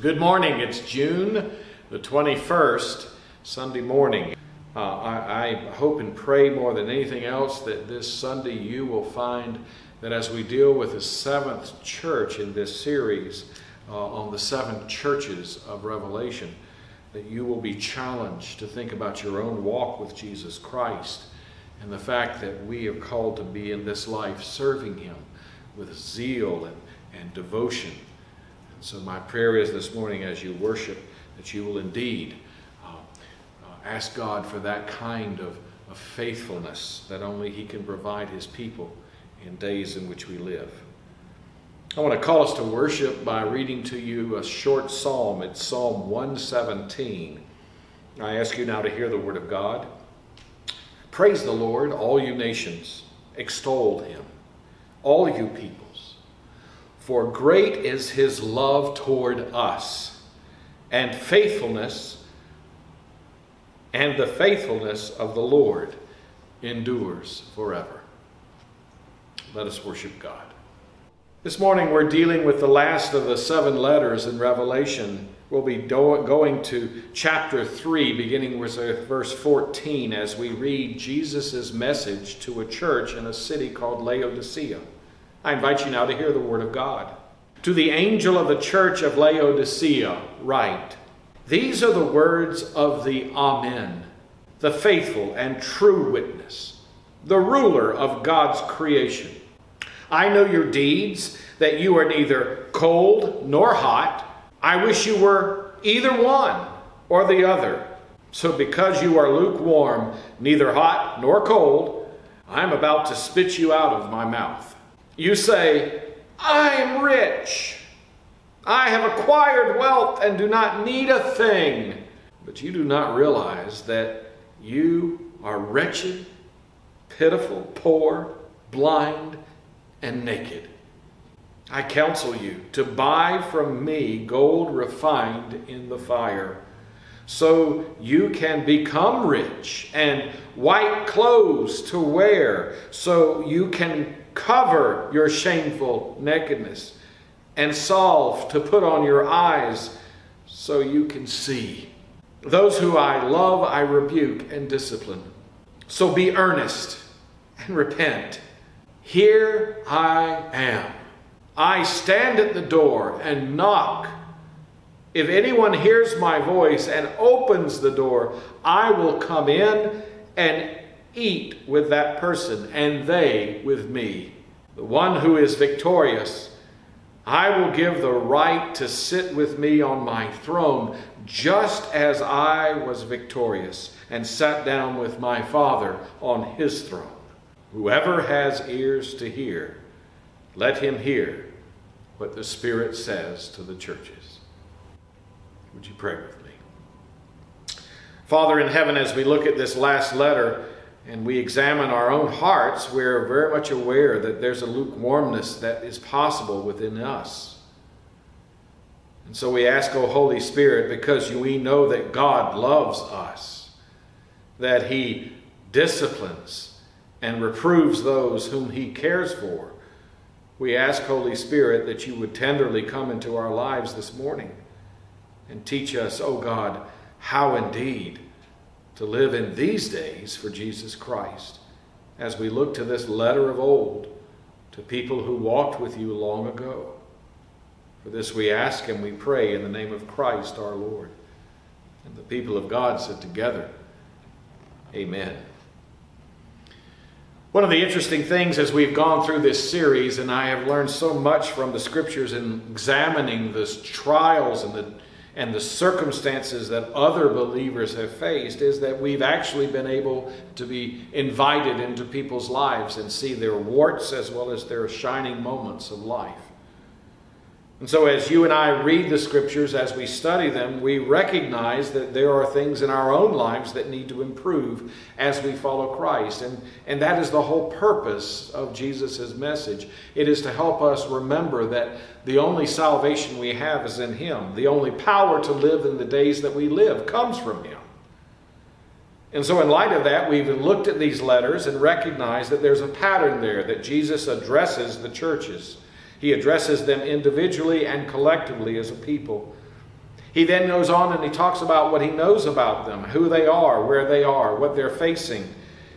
Good morning. It's June the 21st, Sunday morning. Uh, I, I, hope and pray more than anything else that this Sunday you will find that as we deal with the seventh church in this series uh, on the seven churches of Revelation, that you will be challenged to think about your own walk with Jesus Christ and the fact that we are called to be in this life serving Him with zeal and, and devotion so, my prayer is this morning as you worship that you will indeed uh, uh, ask God for that kind of, of faithfulness that only He can provide His people in days in which we live. I want to call us to worship by reading to you a short psalm. It's Psalm 117. I ask you now to hear the Word of God. Praise the Lord, all you nations. Extol Him, all you people. For great is his love toward us, and faithfulness, and the faithfulness of the Lord endures forever. Let us worship God. This morning we're dealing with the last of the seven letters in Revelation. We'll be going to chapter 3, beginning with uh, verse 14, as we read Jesus' message to a church in a city called Laodicea. I invite you now to hear the word of God. To the angel of the church of Laodicea, write These are the words of the Amen, the faithful and true witness, the ruler of God's creation. I know your deeds, that you are neither cold nor hot. I wish you were either one or the other. So, because you are lukewarm, neither hot nor cold, I am about to spit you out of my mouth. You say, I am rich. I have acquired wealth and do not need a thing. But you do not realize that you are wretched, pitiful, poor, blind, and naked. I counsel you to buy from me gold refined in the fire, so you can become rich, and white clothes to wear, so you can cover your shameful nakedness, and solve to put on your eyes so you can see. Those who I love, I rebuke and discipline. So be earnest and repent. Here I am. I stand at the door and knock. If anyone hears my voice and opens the door, I will come in and eat with that person, and they with me. The one who is victorious, I will give the right to sit with me on my throne, just as I was victorious and sat down with my Father on his throne. Whoever has ears to hear, let him hear what the Spirit says to the churches. Would you pray with me? Father in heaven, as we look at this last letter, and we examine our own hearts, we're very much aware that there's a lukewarmness that is possible within us. And so we ask, O Holy Spirit, because we know that God loves us, that He disciplines and reproves those whom He cares for. We ask, Holy Spirit, that you would tenderly come into our lives this morning and teach us, O God, how indeed to live in these days for Jesus Christ as we look to this letter of old to people who walked with you long ago. For this we ask and we pray in the name of Christ our Lord. And the people of God said together, Amen. One of the interesting things as we've gone through this series, and I have learned so much from the scriptures in examining the trials and the and the circumstances that other believers have faced is that we've actually been able to be invited into people's lives and see their warts as well as their shining moments of life. And so, as you and I read the scriptures, as we study them, we recognize that there are things in our own lives that need to improve as we follow Christ. And, and that is the whole purpose of Jesus' message. It is to help us remember that the only salvation we have is in Him, the only power to live in the days that we live comes from Him. And so, in light of that, we've looked at these letters and recognized that there's a pattern there that Jesus addresses the churches. He addresses them individually and collectively as a people. He then goes on and he talks about what he knows about them, who they are, where they are, what they're facing.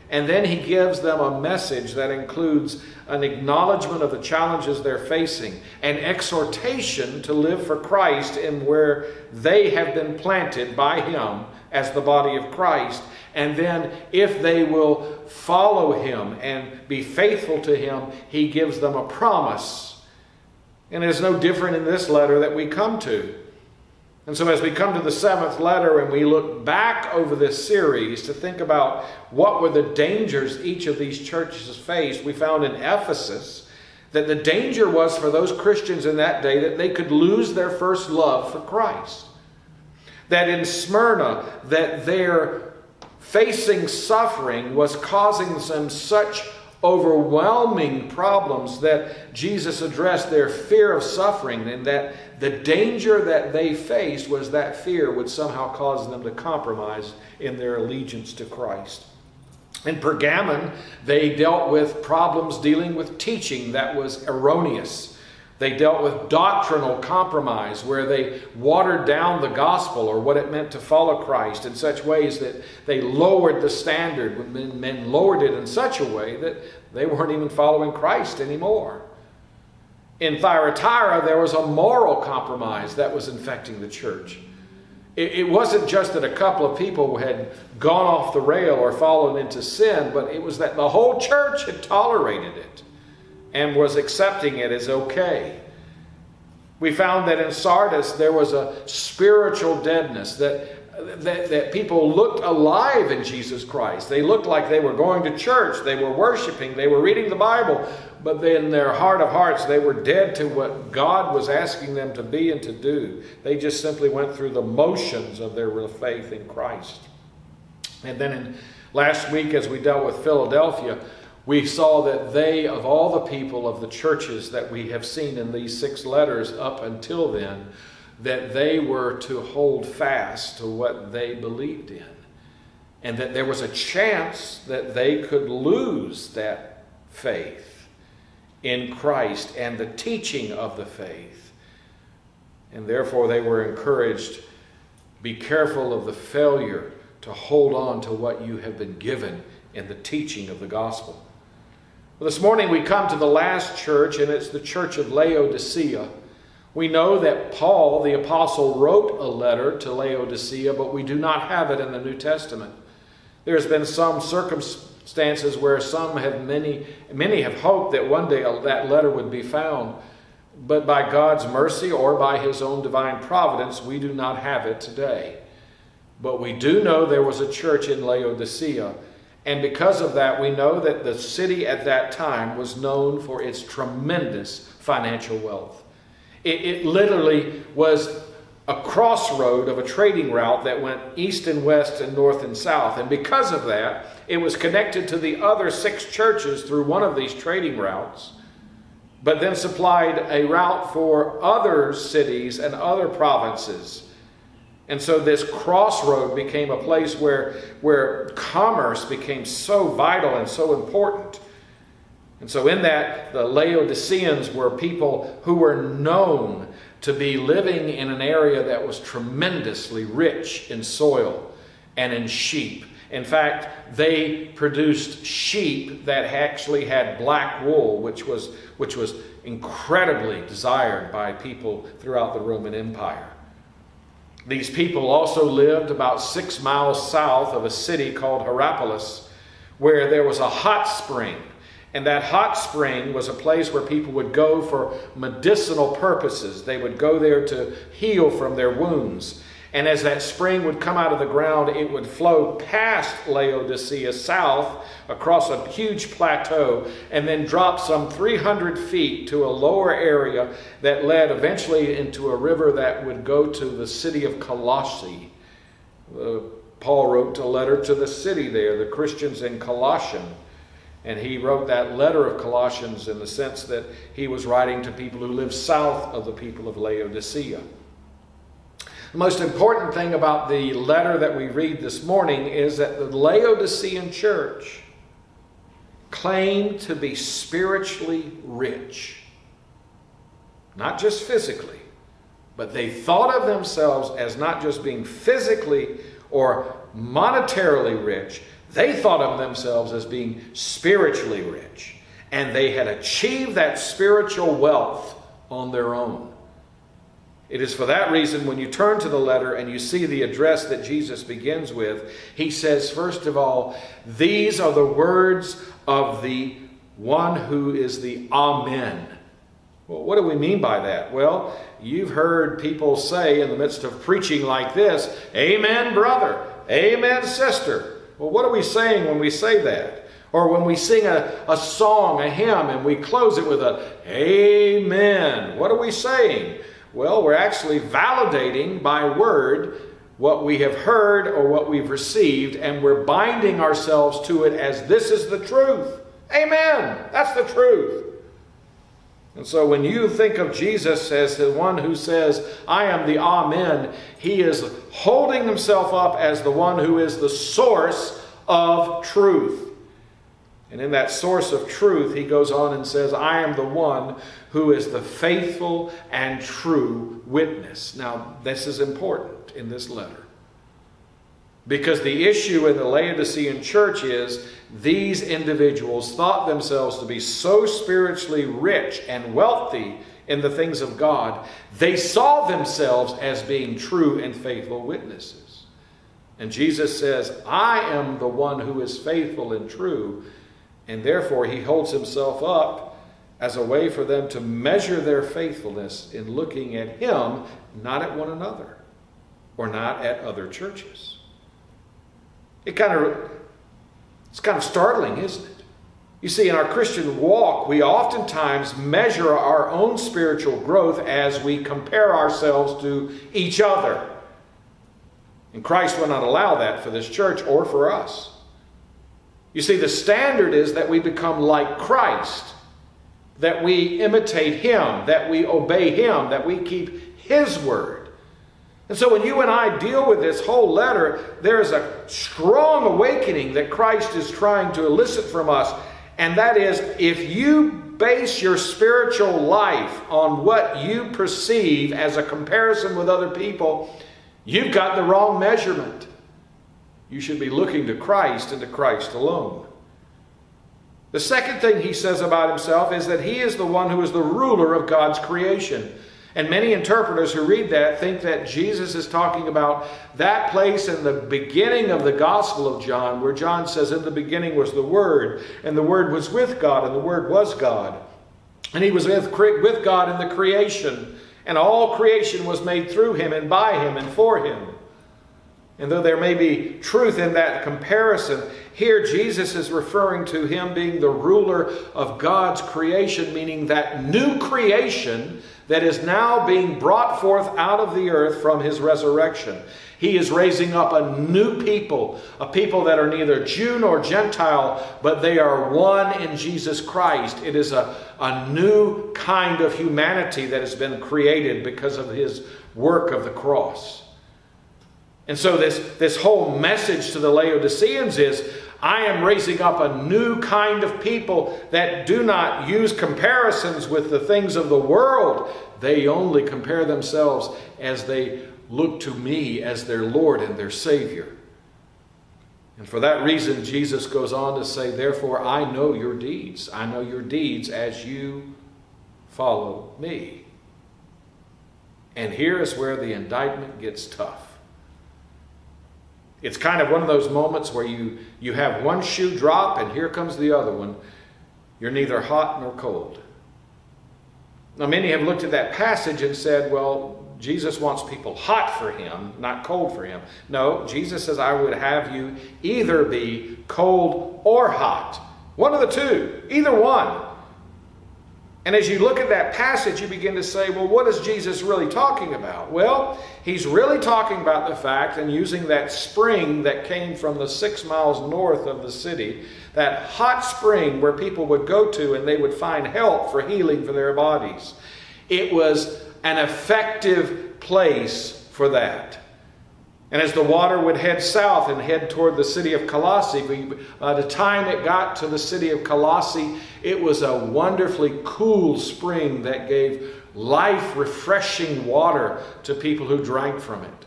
And then he gives them a message that includes an acknowledgement of the challenges they're facing, an exhortation to live for Christ in where they have been planted by him as the body of Christ. And then, if they will follow him and be faithful to him, he gives them a promise. And it is no different in this letter that we come to. And so, as we come to the seventh letter and we look back over this series to think about what were the dangers each of these churches faced, we found in Ephesus that the danger was for those Christians in that day that they could lose their first love for Christ. That in Smyrna, that their facing suffering was causing them such overwhelming problems that Jesus addressed their fear of suffering and that the danger that they faced was that fear would somehow cause them to compromise in their allegiance to Christ. In Pergamon, they dealt with problems dealing with teaching that was erroneous. They dealt with doctrinal compromise where they watered down the gospel or what it meant to follow Christ in such ways that they lowered the standard. Men lowered it in such a way that they weren't even following Christ anymore. In Thyatira, there was a moral compromise that was infecting the church. It wasn't just that a couple of people had gone off the rail or fallen into sin, but it was that the whole church had tolerated it and was accepting it as okay. We found that in Sardis there was a spiritual deadness, that that, that people looked alive in Jesus Christ. They looked like they were going to church, they were worshiping, they were reading the Bible, but in their heart of hearts, they were dead to what God was asking them to be and to do. They just simply went through the motions of their real faith in Christ. And then in last week, as we dealt with Philadelphia, we saw that they, of all the people of the churches that we have seen in these six letters up until then, that they were to hold fast to what they believed in. And that there was a chance that they could lose that faith in Christ and the teaching of the faith. And therefore, they were encouraged be careful of the failure to hold on to what you have been given in the teaching of the gospel. Well, this morning we come to the last church, and it's the church of Laodicea. We know that Paul, the apostle, wrote a letter to Laodicea, but we do not have it in the New Testament. There's been some circumstances where some have many, many have hoped that one day that letter would be found, but by God's mercy or by his own divine providence, we do not have it today. But we do know there was a church in Laodicea, and because of that, we know that the city at that time was known for its tremendous financial wealth. It, it literally was a crossroad of a trading route that went east and west and north and south. And because of that, it was connected to the other six churches through one of these trading routes, but then supplied a route for other cities and other provinces. And so this crossroad became a place where, where commerce became so vital and so important. And so, in that, the Laodiceans were people who were known to be living in an area that was tremendously rich in soil and in sheep. In fact, they produced sheep that actually had black wool, which was, which was incredibly desired by people throughout the Roman Empire. These people also lived about six miles south of a city called Hierapolis, where there was a hot spring and that hot spring was a place where people would go for medicinal purposes. They would go there to heal from their wounds. And as that spring would come out of the ground, it would flow past Laodicea south across a huge plateau and then drop some 300 feet to a lower area that led eventually into a river that would go to the city of Colossae. Uh, Paul wrote a letter to the city there, the Christians in Colossian. And he wrote that letter of Colossians in the sense that he was writing to people who live south of the people of Laodicea. The most important thing about the letter that we read this morning is that the Laodicean church claimed to be spiritually rich. Not just physically, but they thought of themselves as not just being physically or monetarily rich, they thought of themselves as being spiritually rich. And they had achieved that spiritual wealth on their own. It is for that reason when you turn to the letter and you see the address that Jesus begins with, he says, first of all, these are the words of the one who is the Amen. Well, what do we mean by that? Well, you've heard people say in the midst of preaching like this, Amen, brother. Amen, sister. Well, what are we saying when we say that? Or when we sing a, a song, a hymn, and we close it with a Amen. What are we saying? Well, we're actually validating by word what we have heard or what we've received, and we're binding ourselves to it as this is the truth. Amen. That's the truth. And so when you think of Jesus as the one who says, I am the Amen, he is holding himself up as the one who is the source of truth. And in that source of truth, he goes on and says, I am the one who is the faithful and true witness. Now, this is important in this letter. Because the issue in the Laodicean church is these individuals thought themselves to be so spiritually rich and wealthy in the things of God, they saw themselves as being true and faithful witnesses. And Jesus says, I am the one who is faithful and true. And therefore, he holds himself up as a way for them to measure their faithfulness in looking at him, not at one another or not at other churches. It kind of it's kind of startling, isn't it? You see, in our Christian walk, we oftentimes measure our own spiritual growth as we compare ourselves to each other. And Christ will not allow that for this church or for us. You see, the standard is that we become like Christ, that we imitate Him, that we obey Him, that we keep His word. And so when you and I deal with this whole letter, there is a strong awakening that Christ is trying to elicit from us. And that is if you base your spiritual life on what you perceive as a comparison with other people, you've got the wrong measurement. You should be looking to Christ and to Christ alone. The second thing he says about himself is that he is the one who is the ruler of God's creation. And many interpreters who read that think that Jesus is talking about that place in the beginning of the Gospel of John, where John says, In the beginning was the Word, and the Word was with God, and the Word was God. And he was with, with God in the creation, and all creation was made through him, and by him, and for him. And though there may be truth in that comparison, here Jesus is referring to him being the ruler of God's creation, meaning that new creation that is now being brought forth out of the earth from his resurrection. He is raising up a new people, a people that are neither Jew nor Gentile, but they are one in Jesus Christ. It is a, a new kind of humanity that has been created because of his work of the cross. And so, this, this whole message to the Laodiceans is I am raising up a new kind of people that do not use comparisons with the things of the world. They only compare themselves as they look to me as their Lord and their Savior. And for that reason, Jesus goes on to say, Therefore, I know your deeds. I know your deeds as you follow me. And here is where the indictment gets tough. It's kind of one of those moments where you, you have one shoe drop and here comes the other one. You're neither hot nor cold. Now, many have looked at that passage and said, well, Jesus wants people hot for him, not cold for him. No, Jesus says, I would have you either be cold or hot. One of the two, either one. And as you look at that passage, you begin to say, well, what is Jesus really talking about? Well, he's really talking about the fact and using that spring that came from the six miles north of the city, that hot spring where people would go to and they would find help for healing for their bodies. It was an effective place for that. And as the water would head south and head toward the city of Colossae, by uh, the time it got to the city of Colossae, it was a wonderfully cool spring that gave life refreshing water to people who drank from it.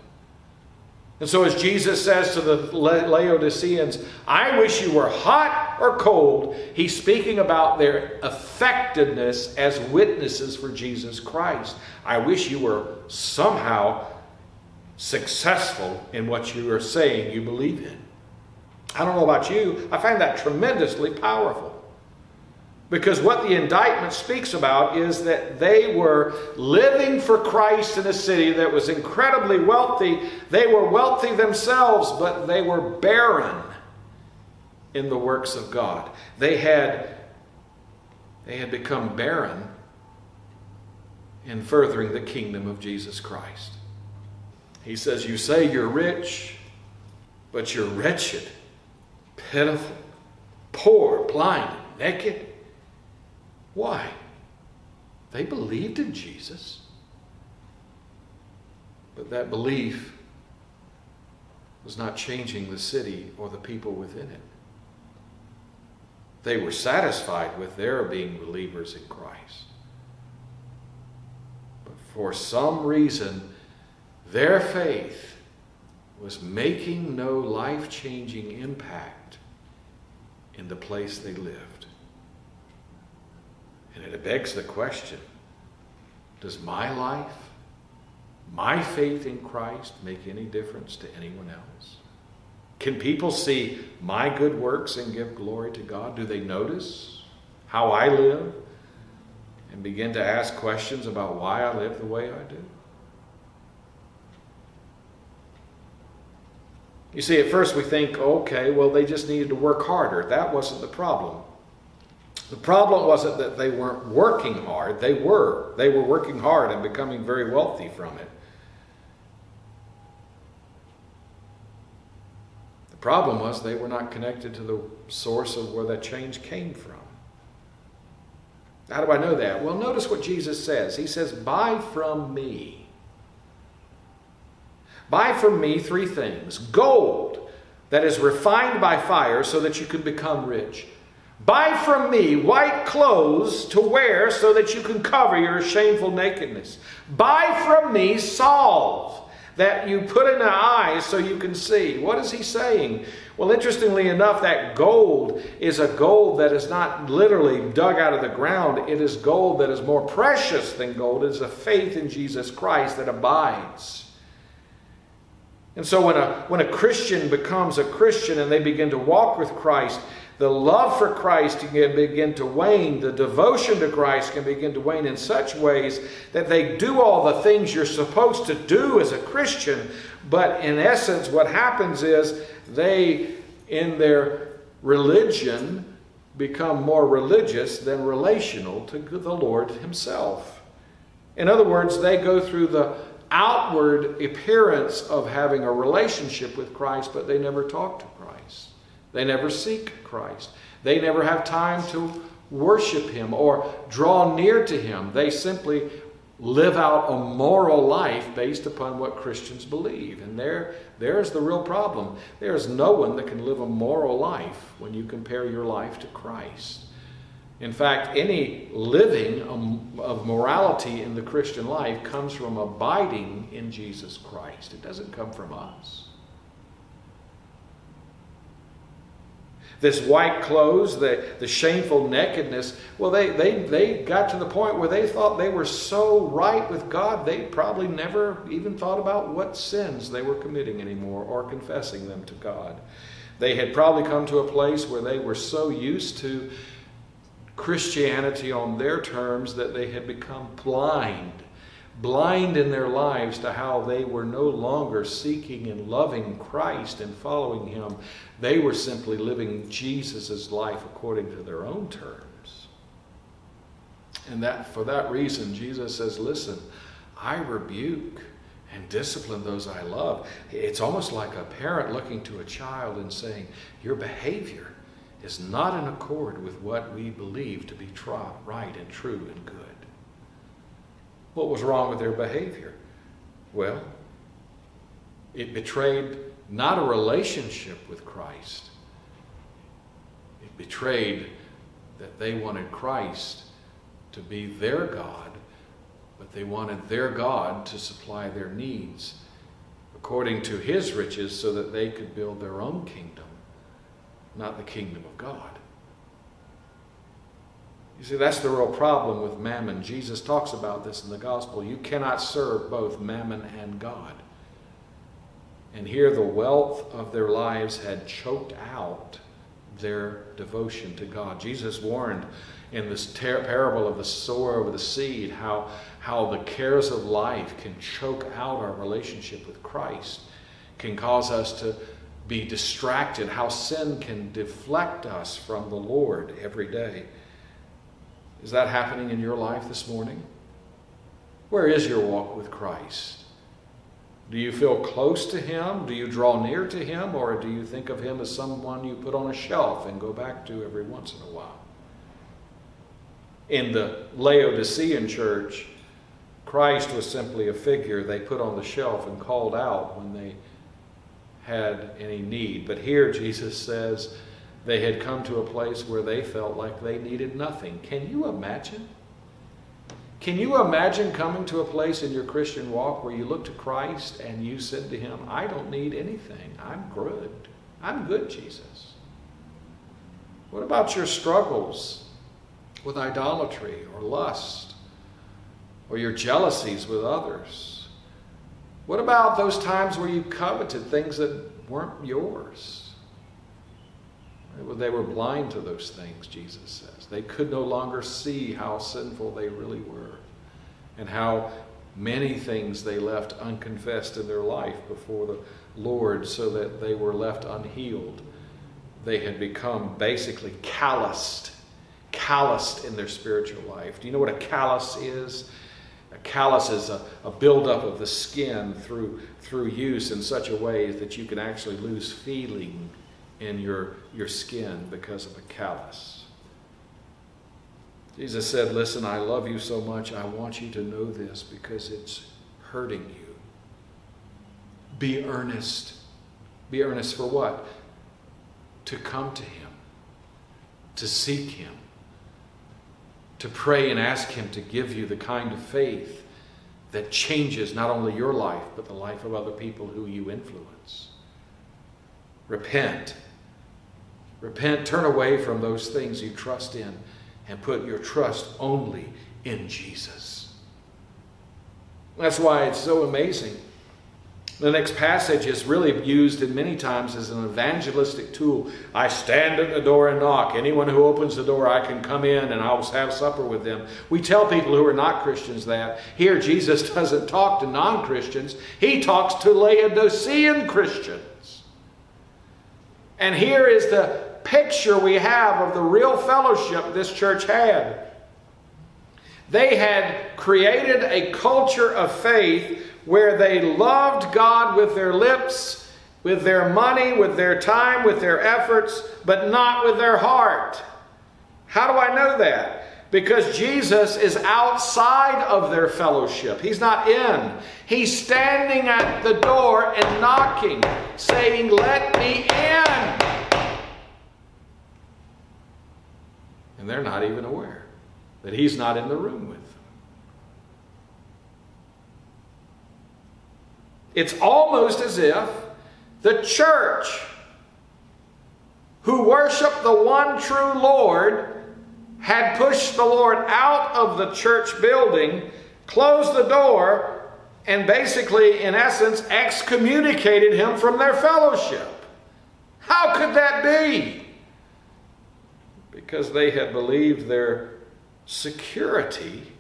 And so, as Jesus says to the Laodiceans, I wish you were hot or cold, he's speaking about their effectiveness as witnesses for Jesus Christ. I wish you were somehow successful in what you are saying you believe in. I don't know about you, I find that tremendously powerful. Because what the indictment speaks about is that they were living for Christ in a city that was incredibly wealthy. They were wealthy themselves, but they were barren in the works of God. They had, they had become barren in furthering the kingdom of Jesus Christ. He says, You say you're rich, but you're wretched, pitiful, poor, blind, naked. Why? They believed in Jesus. But that belief was not changing the city or the people within it. They were satisfied with their being believers in Christ. But for some reason, their faith was making no life changing impact in the place they lived. And it begs the question Does my life, my faith in Christ, make any difference to anyone else? Can people see my good works and give glory to God? Do they notice how I live and begin to ask questions about why I live the way I do? You see, at first we think, okay, well, they just needed to work harder. That wasn't the problem. The problem wasn't that they weren't working hard. They were. They were working hard and becoming very wealthy from it. The problem was they were not connected to the source of where that change came from. How do I know that? Well, notice what Jesus says. He says, Buy from me. Buy from me three things gold that is refined by fire so that you can become rich. Buy from me white clothes to wear so that you can cover your shameful nakedness. Buy from me salve that you put in the eyes so you can see. What is he saying? Well, interestingly enough, that gold is a gold that is not literally dug out of the ground. It is gold that is more precious than gold. It is a faith in Jesus Christ that abides. And so when a, when a Christian becomes a Christian and they begin to walk with Christ, the love for Christ can begin to wane. The devotion to Christ can begin to wane in such ways that they do all the things you're supposed to do as a Christian. But in essence, what happens is they, in their religion, become more religious than relational to the Lord Himself. In other words, they go through the outward appearance of having a relationship with Christ, but they never talk to Christ. They never seek Christ. They never have time to worship Him or draw near to Him. They simply live out a moral life based upon what Christians believe. And there, there's the real problem. There's no one that can live a moral life when you compare your life to Christ. In fact, any living of morality in the Christian life comes from abiding in Jesus Christ. It doesn't come from us. This white clothes, the, the shameful nakedness, well, they, they, they got to the point where they thought they were so right with God, they probably never even thought about what sins they were committing anymore or confessing them to God. They had probably come to a place where they were so used to Christianity on their terms that they had become blind, blind in their lives to how they were no longer seeking and loving Christ and following Him. They were simply living Jesus' life according to their own terms. And that for that reason, Jesus says, Listen, I rebuke and discipline those I love. It's almost like a parent looking to a child and saying, Your behavior is not in accord with what we believe to be right and true and good. What was wrong with their behavior? Well, It betrayed not a relationship with Christ, it betrayed that they wanted Christ to be their God, but they wanted their God to supply their needs according to his riches so that they could build their own kingdom, not the kingdom of God. You see, that's the real problem with mammon. Jesus talks about this in the gospel. You cannot serve both mammon and God. And here, the wealth of their lives had choked out their devotion to God. Jesus warned in this parable of the sower of the seed how, how the cares of life can choke out our relationship with Christ, can cause us to be distracted, how sin can deflect us from the Lord every day. Is that happening in your life this morning? Where is your walk with Christ? Do you feel close to Him? Do you draw near to Him? Or do you think of Him as someone you put on a shelf and go back to every once in a while? In the Laodicean church, Christ was simply a figure they put on the shelf and called out when they had any need. But here Jesus says they had come to a place where they felt like they needed nothing. Can you imagine? Can you imagine coming to a place in your Christian walk where you look to Christ and you said to Him, I don't need anything. I'm good. I'm good, Jesus. What about your struggles with idolatry or lust or your jealousies with others? What about those times where you coveted things that weren't yours? They were blind to those things, Jesus says. They could no longer see how sinful they really were and how many things they left unconfessed in their life before the Lord so that they were left unhealed. They had become basically calloused, calloused in their spiritual life. Do you know what a callus is? A callus is a, a buildup of the skin through, through use in such a way that you can actually lose feeling in your, your skin because of a callus. Jesus said, Listen, I love you so much. I want you to know this because it's hurting you. Be earnest. Be earnest for what? To come to Him, to seek Him, to pray and ask Him to give you the kind of faith that changes not only your life, but the life of other people who you influence. Repent. Repent, turn away from those things you trust in, and put your trust only in Jesus. That's why it's so amazing. The next passage is really used in many times as an evangelistic tool. I stand at the door and knock. Anyone who opens the door, I can come in and I'll have supper with them. We tell people who are not Christians that. Here, Jesus doesn't talk to non Christians, he talks to Laodicean Christians. And here is the picture we have of the real fellowship this church had. They had created a culture of faith where they loved God with their lips, with their money, with their time, with their efforts, but not with their heart. How do I know that? Because Jesus is outside of their fellowship. He's not in. He's standing at the door and knocking, saying, Let me in. And they're not even aware that he's not in the room with It's almost as if the church, who worship the one true Lord, had pushed the Lord out of the church building, closed the door, and basically, in essence, excommunicated him from their fellowship. How could that be? because they had believed their security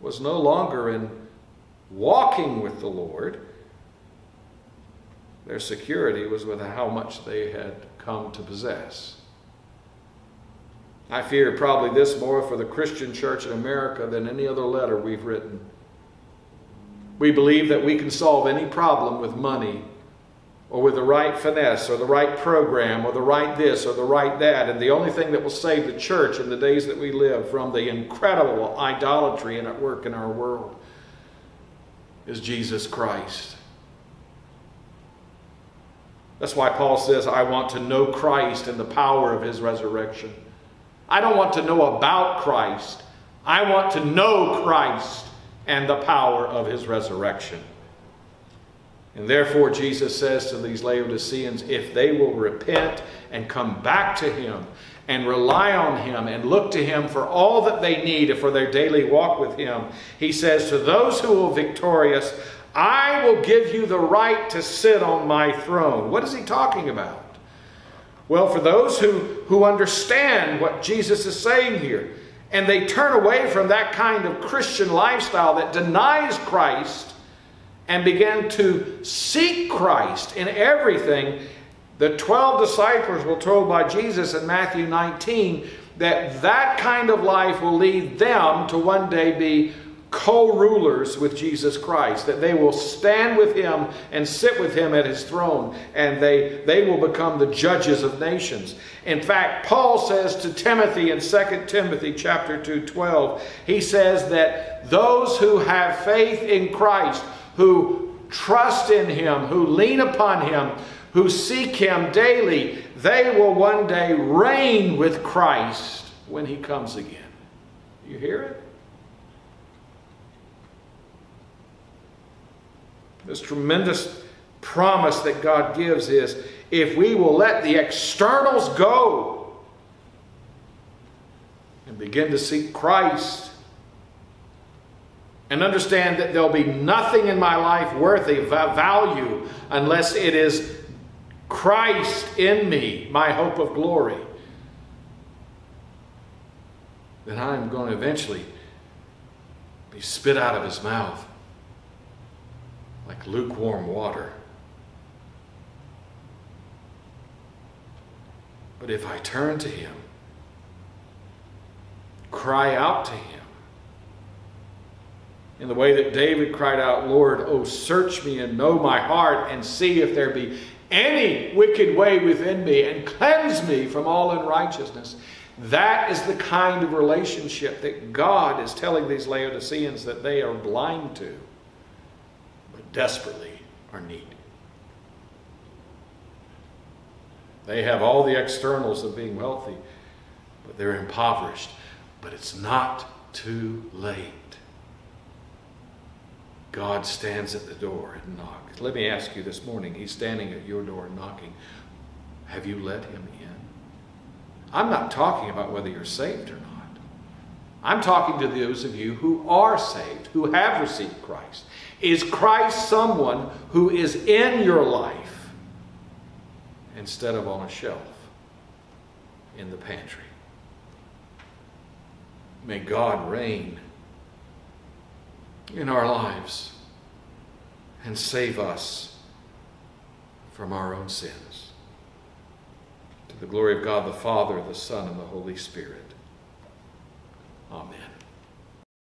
was no longer in walking with the Lord. Their security was with how much they had come to possess. I fear probably this more for the Christian church in America than any other letter we've written. We believe that we can solve any problem with money or with the right finesse or the right program or the right this or the right that. And the only thing that will save the church in the days that we live from the incredible idolatry and at work in our world is Jesus Christ. That's why Paul says, I want to know Christ and the power of his resurrection. I don't want to know about Christ. I want to know Christ and the power of his resurrection. And therefore, Jesus says to these Laodiceans, if they will repent and come back to him and rely on him and look to him for all that they need for their daily walk with him, he says, to those who will victorious, I will give you the right to sit on my throne. What is he talking about? Well, for those who, who understand what Jesus is saying here, and they turn away from that kind of Christian lifestyle that denies Christ and begin to seek Christ in everything, the 12 disciples were told by Jesus in Matthew 19 that that kind of life will lead them to one day be co rulers with Jesus Christ, that they will stand with him and sit with him at his throne, and they, they will become the judges of nations. In fact, Paul says to Timothy in 2 Timothy chapter 2, 12, he says that those who have faith in Christ, who trust in him, who lean upon him, who seek him daily, they will one day reign with Christ when he comes again. You hear it? This tremendous promise that God gives is if we will let the externals go and begin to seek Christ and understand that there'll be nothing in my life worthy of value unless it is Christ in me, my hope of glory, then I'm going to eventually be spit out of his mouth like lukewarm water. But if I turn to Him, cry out to Him, in the way that David cried out, Lord, oh, search me and know my heart and see if there be any wicked way within me and cleanse me from all unrighteousness. That is the kind of relationship that God is telling these Laodiceans that they are blind to desperately are need. They have all the externals of being wealthy, but they're impoverished. But it's not too late. God stands at the door and knocks. Let me ask you this morning He's standing at your door knocking. Have you let Him in? I'm not talking about whether you're saved or not. I'm talking to those of you who are saved, who have received Christ. Is Christ someone who is in your life instead of on a shelf in the pantry? May God reign in our lives and save us from our own sins. To the glory of God the Father, the Son, and the Holy Spirit. Amen.